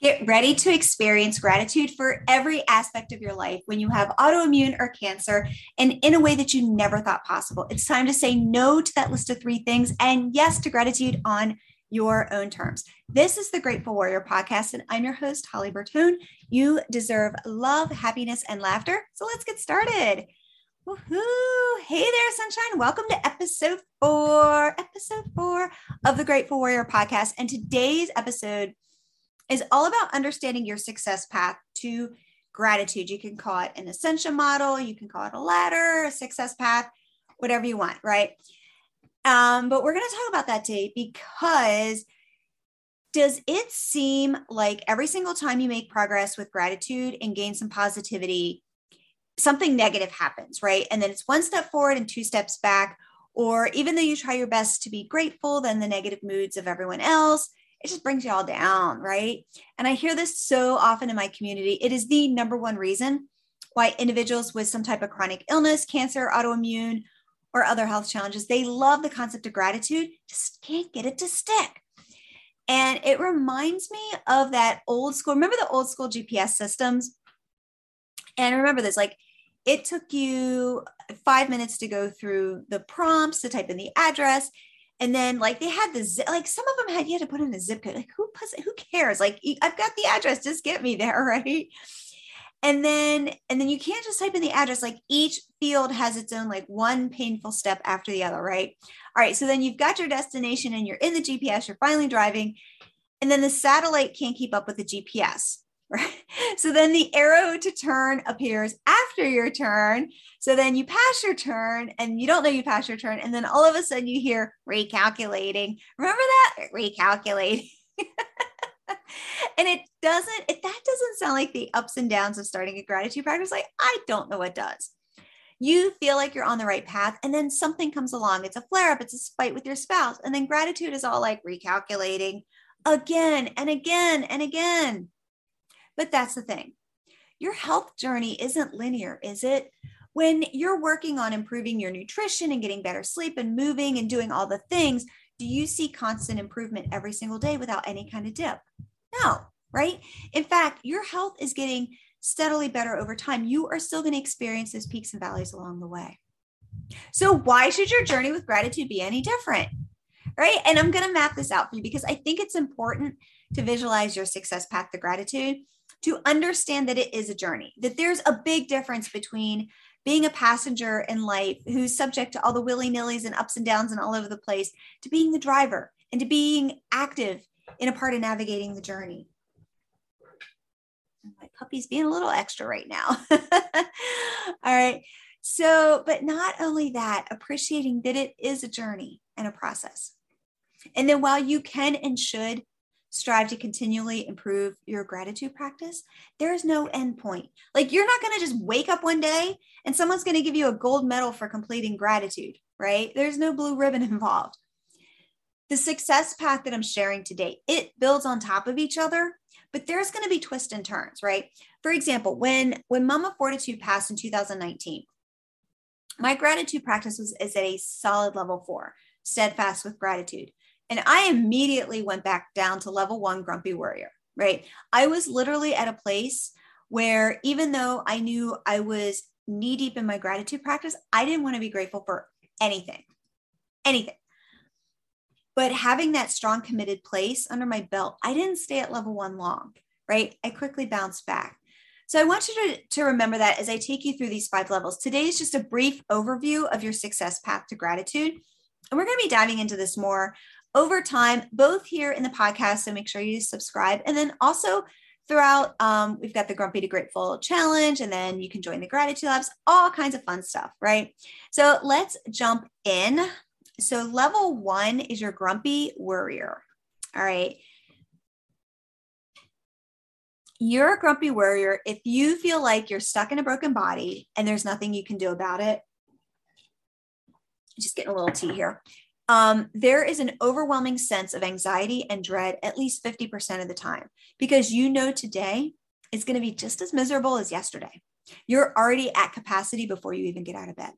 Get ready to experience gratitude for every aspect of your life when you have autoimmune or cancer and in a way that you never thought possible. It's time to say no to that list of three things and yes to gratitude on your own terms. This is the Grateful Warrior podcast, and I'm your host, Holly Bertone. You deserve love, happiness, and laughter. So let's get started. Woohoo! Hey there, sunshine. Welcome to episode four, episode four of the Grateful Warrior podcast. And today's episode is all about understanding your success path to gratitude. You can call it an ascension model, you can call it a ladder, a success path, whatever you want, right? Um, but we're going to talk about that today because does it seem like every single time you make progress with gratitude and gain some positivity, something negative happens, right? And then it's one step forward and two steps back. Or even though you try your best to be grateful, then the negative moods of everyone else it just brings you all down, right? And I hear this so often in my community. It is the number one reason why individuals with some type of chronic illness, cancer, autoimmune, or other health challenges, they love the concept of gratitude, just can't get it to stick. And it reminds me of that old school, remember the old school GPS systems? And remember this, like it took you five minutes to go through the prompts to type in the address and then like they had the like some of them had you had to put in a zip code. Like who puts who cares? Like I've got the address, just get me there, right? And then and then you can't just type in the address. Like each field has its own like one painful step after the other, right? All right. So then you've got your destination and you're in the GPS, you're finally driving, and then the satellite can't keep up with the GPS. Right. So then the arrow to turn appears after your turn. So then you pass your turn and you don't know you pass your turn. And then all of a sudden you hear recalculating. Remember that? Recalculating. and it doesn't, if that doesn't sound like the ups and downs of starting a gratitude practice, like I don't know what does. You feel like you're on the right path, and then something comes along. It's a flare up, it's a fight with your spouse. And then gratitude is all like recalculating again and again and again. But that's the thing your health journey isn't linear, is it? When you're working on improving your nutrition and getting better sleep and moving and doing all the things, do you see constant improvement every single day without any kind of dip? No, right? In fact, your health is getting steadily better over time. You are still going to experience those peaks and valleys along the way. So, why should your journey with gratitude be any different? Right. And I'm going to map this out for you because I think it's important to visualize your success path to gratitude to understand that it is a journey, that there's a big difference between being a passenger in life who's subject to all the willy nillys and ups and downs and all over the place, to being the driver and to being active in a part of navigating the journey. My puppy's being a little extra right now. all right. So, but not only that, appreciating that it is a journey and a process. And then while you can and should strive to continually improve your gratitude practice, there is no end point. Like you're not going to just wake up one day and someone's going to give you a gold medal for completing gratitude, right? There's no blue ribbon involved. The success path that I'm sharing today, it builds on top of each other, but there's going to be twists and turns, right? For example, when when Mama Fortitude passed in 2019, my gratitude practice was is at a solid level 4, steadfast with gratitude. And I immediately went back down to level one grumpy warrior, right? I was literally at a place where even though I knew I was knee deep in my gratitude practice, I didn't want to be grateful for anything, anything. But having that strong, committed place under my belt, I didn't stay at level one long, right? I quickly bounced back. So I want you to, to remember that as I take you through these five levels. Today is just a brief overview of your success path to gratitude. And we're going to be diving into this more over time, both here in the podcast. So make sure you subscribe. And then also throughout, um, we've got the Grumpy to Grateful challenge, and then you can join the gratitude labs, all kinds of fun stuff, right? So let's jump in. So, level one is your grumpy warrior. All right. You're a grumpy warrior if you feel like you're stuck in a broken body and there's nothing you can do about it. Just getting a little tea here um, there is an overwhelming sense of anxiety and dread at least 50% of the time because you know today is going to be just as miserable as yesterday. You're already at capacity before you even get out of bed.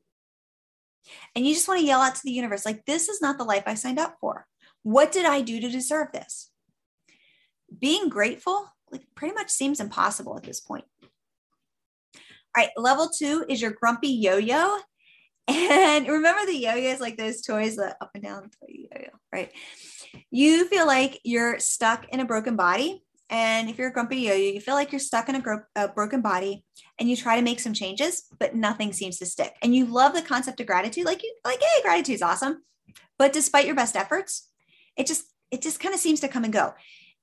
And you just want to yell out to the universe, like, this is not the life I signed up for. What did I do to deserve this? Being grateful like pretty much seems impossible at this point. All right, level two is your grumpy yo-yo. And remember the yo-yos, like those toys that up and down yo-yo, right? You feel like you're stuck in a broken body. And if you're a grumpy yo-yo, you feel like you're stuck in a, gro- a broken body and you try to make some changes, but nothing seems to stick. And you love the concept of gratitude, like you like, hey, gratitude's awesome. But despite your best efforts, it just it just kind of seems to come and go.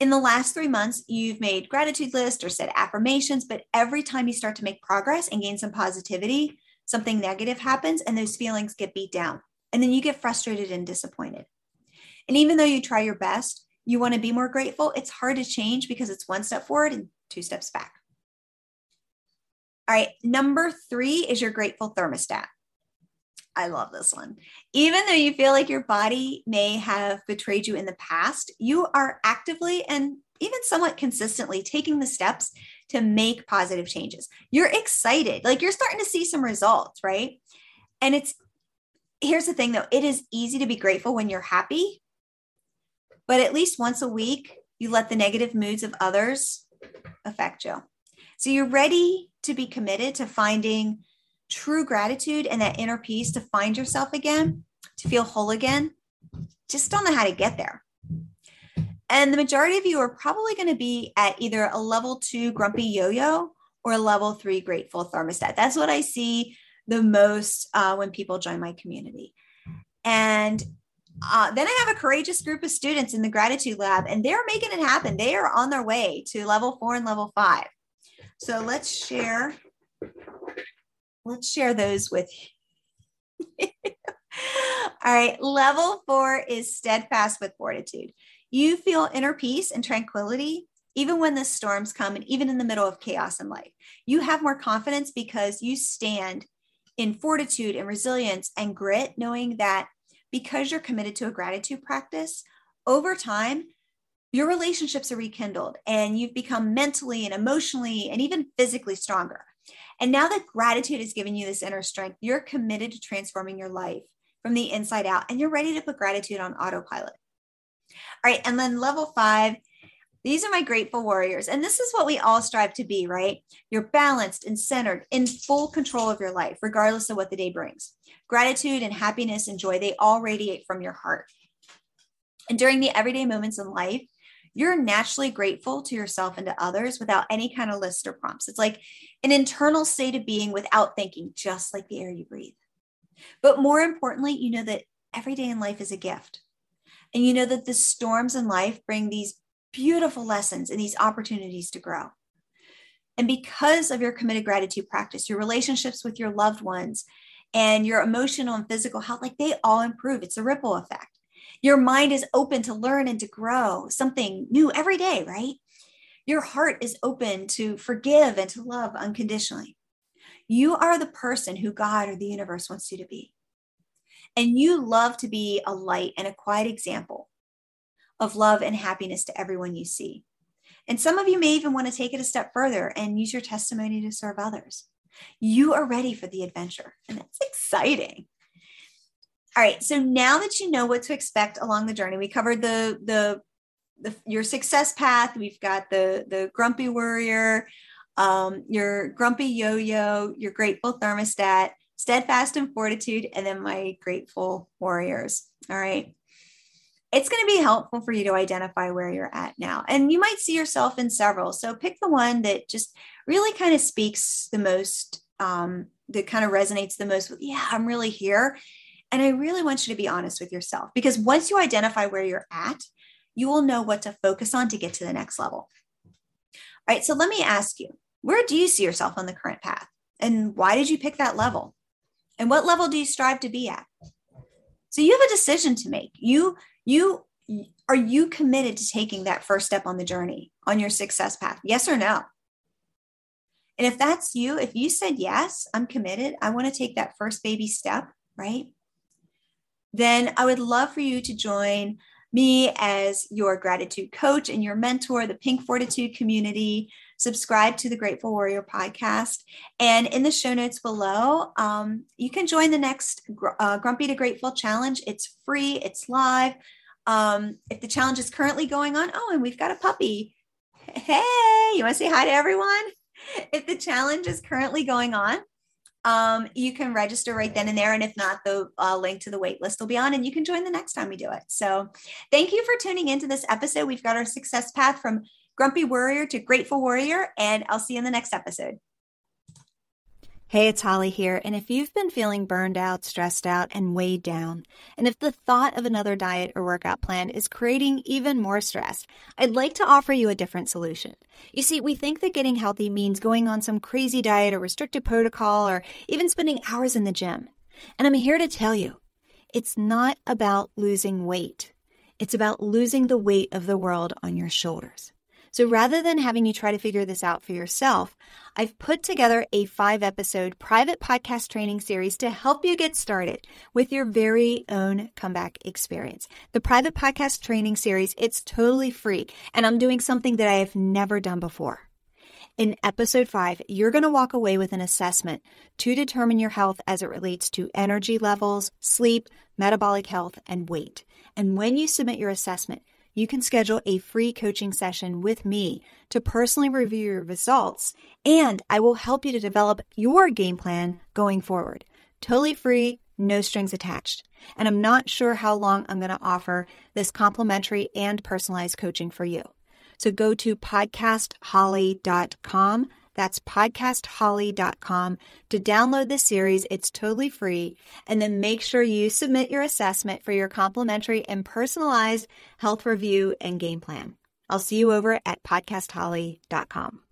In the last three months, you've made gratitude lists or said affirmations, but every time you start to make progress and gain some positivity, something negative happens and those feelings get beat down. And then you get frustrated and disappointed. And even though you try your best, you want to be more grateful, it's hard to change because it's one step forward and two steps back. All right, number three is your grateful thermostat. I love this one. Even though you feel like your body may have betrayed you in the past, you are actively and even somewhat consistently taking the steps to make positive changes. You're excited, like you're starting to see some results, right? And it's here's the thing though it is easy to be grateful when you're happy, but at least once a week, you let the negative moods of others affect you. So you're ready to be committed to finding true gratitude and that inner peace to find yourself again, to feel whole again, just don't know how to get there. And the majority of you are probably going to be at either a level two grumpy yo yo or a level three grateful thermostat. That's what I see the most uh, when people join my community. And uh, then I have a courageous group of students in the gratitude lab, and they're making it happen. They are on their way to level four and level five. So let's share let's share those with you. All right, level four is steadfast with fortitude. You feel inner peace and tranquility even when the storms come and even in the middle of chaos in life. You have more confidence because you stand in fortitude and resilience and grit, knowing that because you're committed to a gratitude practice, over time, your relationships are rekindled and you've become mentally and emotionally and even physically stronger. And now that gratitude has given you this inner strength, you're committed to transforming your life from the inside out and you're ready to put gratitude on autopilot. All right. And then level five, these are my grateful warriors. And this is what we all strive to be, right? You're balanced and centered in full control of your life, regardless of what the day brings. Gratitude and happiness and joy, they all radiate from your heart. And during the everyday moments in life, you're naturally grateful to yourself and to others without any kind of list or prompts. It's like an internal state of being without thinking, just like the air you breathe. But more importantly, you know that every day in life is a gift. And you know that the storms in life bring these beautiful lessons and these opportunities to grow. And because of your committed gratitude practice, your relationships with your loved ones and your emotional and physical health, like they all improve. It's a ripple effect. Your mind is open to learn and to grow something new every day, right? Your heart is open to forgive and to love unconditionally. You are the person who God or the universe wants you to be. And you love to be a light and a quiet example of love and happiness to everyone you see. And some of you may even want to take it a step further and use your testimony to serve others. You are ready for the adventure, and that's exciting. All right. So now that you know what to expect along the journey, we covered the the, the your success path. We've got the the grumpy warrior, um, your grumpy yo-yo, your grateful thermostat, steadfast and fortitude, and then my grateful warriors. All right. It's going to be helpful for you to identify where you're at now. And you might see yourself in several. So pick the one that just really kind of speaks the most, um, that kind of resonates the most with, yeah, I'm really here. And I really want you to be honest with yourself because once you identify where you're at, you will know what to focus on to get to the next level. All right, so let me ask you where do you see yourself on the current path? And why did you pick that level? And what level do you strive to be at? So you have a decision to make. You, you, are you committed to taking that first step on the journey on your success path? Yes or no? And if that's you, if you said yes, I'm committed, I want to take that first baby step, right? then I would love for you to join me as your gratitude coach and your mentor, the Pink Fortitude community. Subscribe to the Grateful Warrior podcast. And in the show notes below, um, you can join the next uh, Grumpy to Grateful challenge. It's free, it's live. Um, if the challenge is currently going on, oh, and we've got a puppy. Hey, you want to say hi to everyone? If the challenge is currently going on, um, you can register right then and there. And if not, the uh, link to the wait list will be on and you can join the next time we do it. So thank you for tuning into this episode. We've got our success path from grumpy warrior to grateful warrior, and I'll see you in the next episode. Hey, it's Holly here. And if you've been feeling burned out, stressed out, and weighed down, and if the thought of another diet or workout plan is creating even more stress, I'd like to offer you a different solution. You see, we think that getting healthy means going on some crazy diet or restricted protocol or even spending hours in the gym. And I'm here to tell you, it's not about losing weight. It's about losing the weight of the world on your shoulders. So rather than having you try to figure this out for yourself, I've put together a five episode private podcast training series to help you get started with your very own comeback experience. The private podcast training series, it's totally free and I'm doing something that I have never done before. In episode five, you're going to walk away with an assessment to determine your health as it relates to energy levels, sleep, metabolic health, and weight. And when you submit your assessment, you can schedule a free coaching session with me to personally review your results, and I will help you to develop your game plan going forward. Totally free, no strings attached. And I'm not sure how long I'm going to offer this complimentary and personalized coaching for you. So go to podcastholly.com that's podcastholly.com to download the series. It's totally free. And then make sure you submit your assessment for your complimentary and personalized health review and game plan. I'll see you over at podcastholly.com.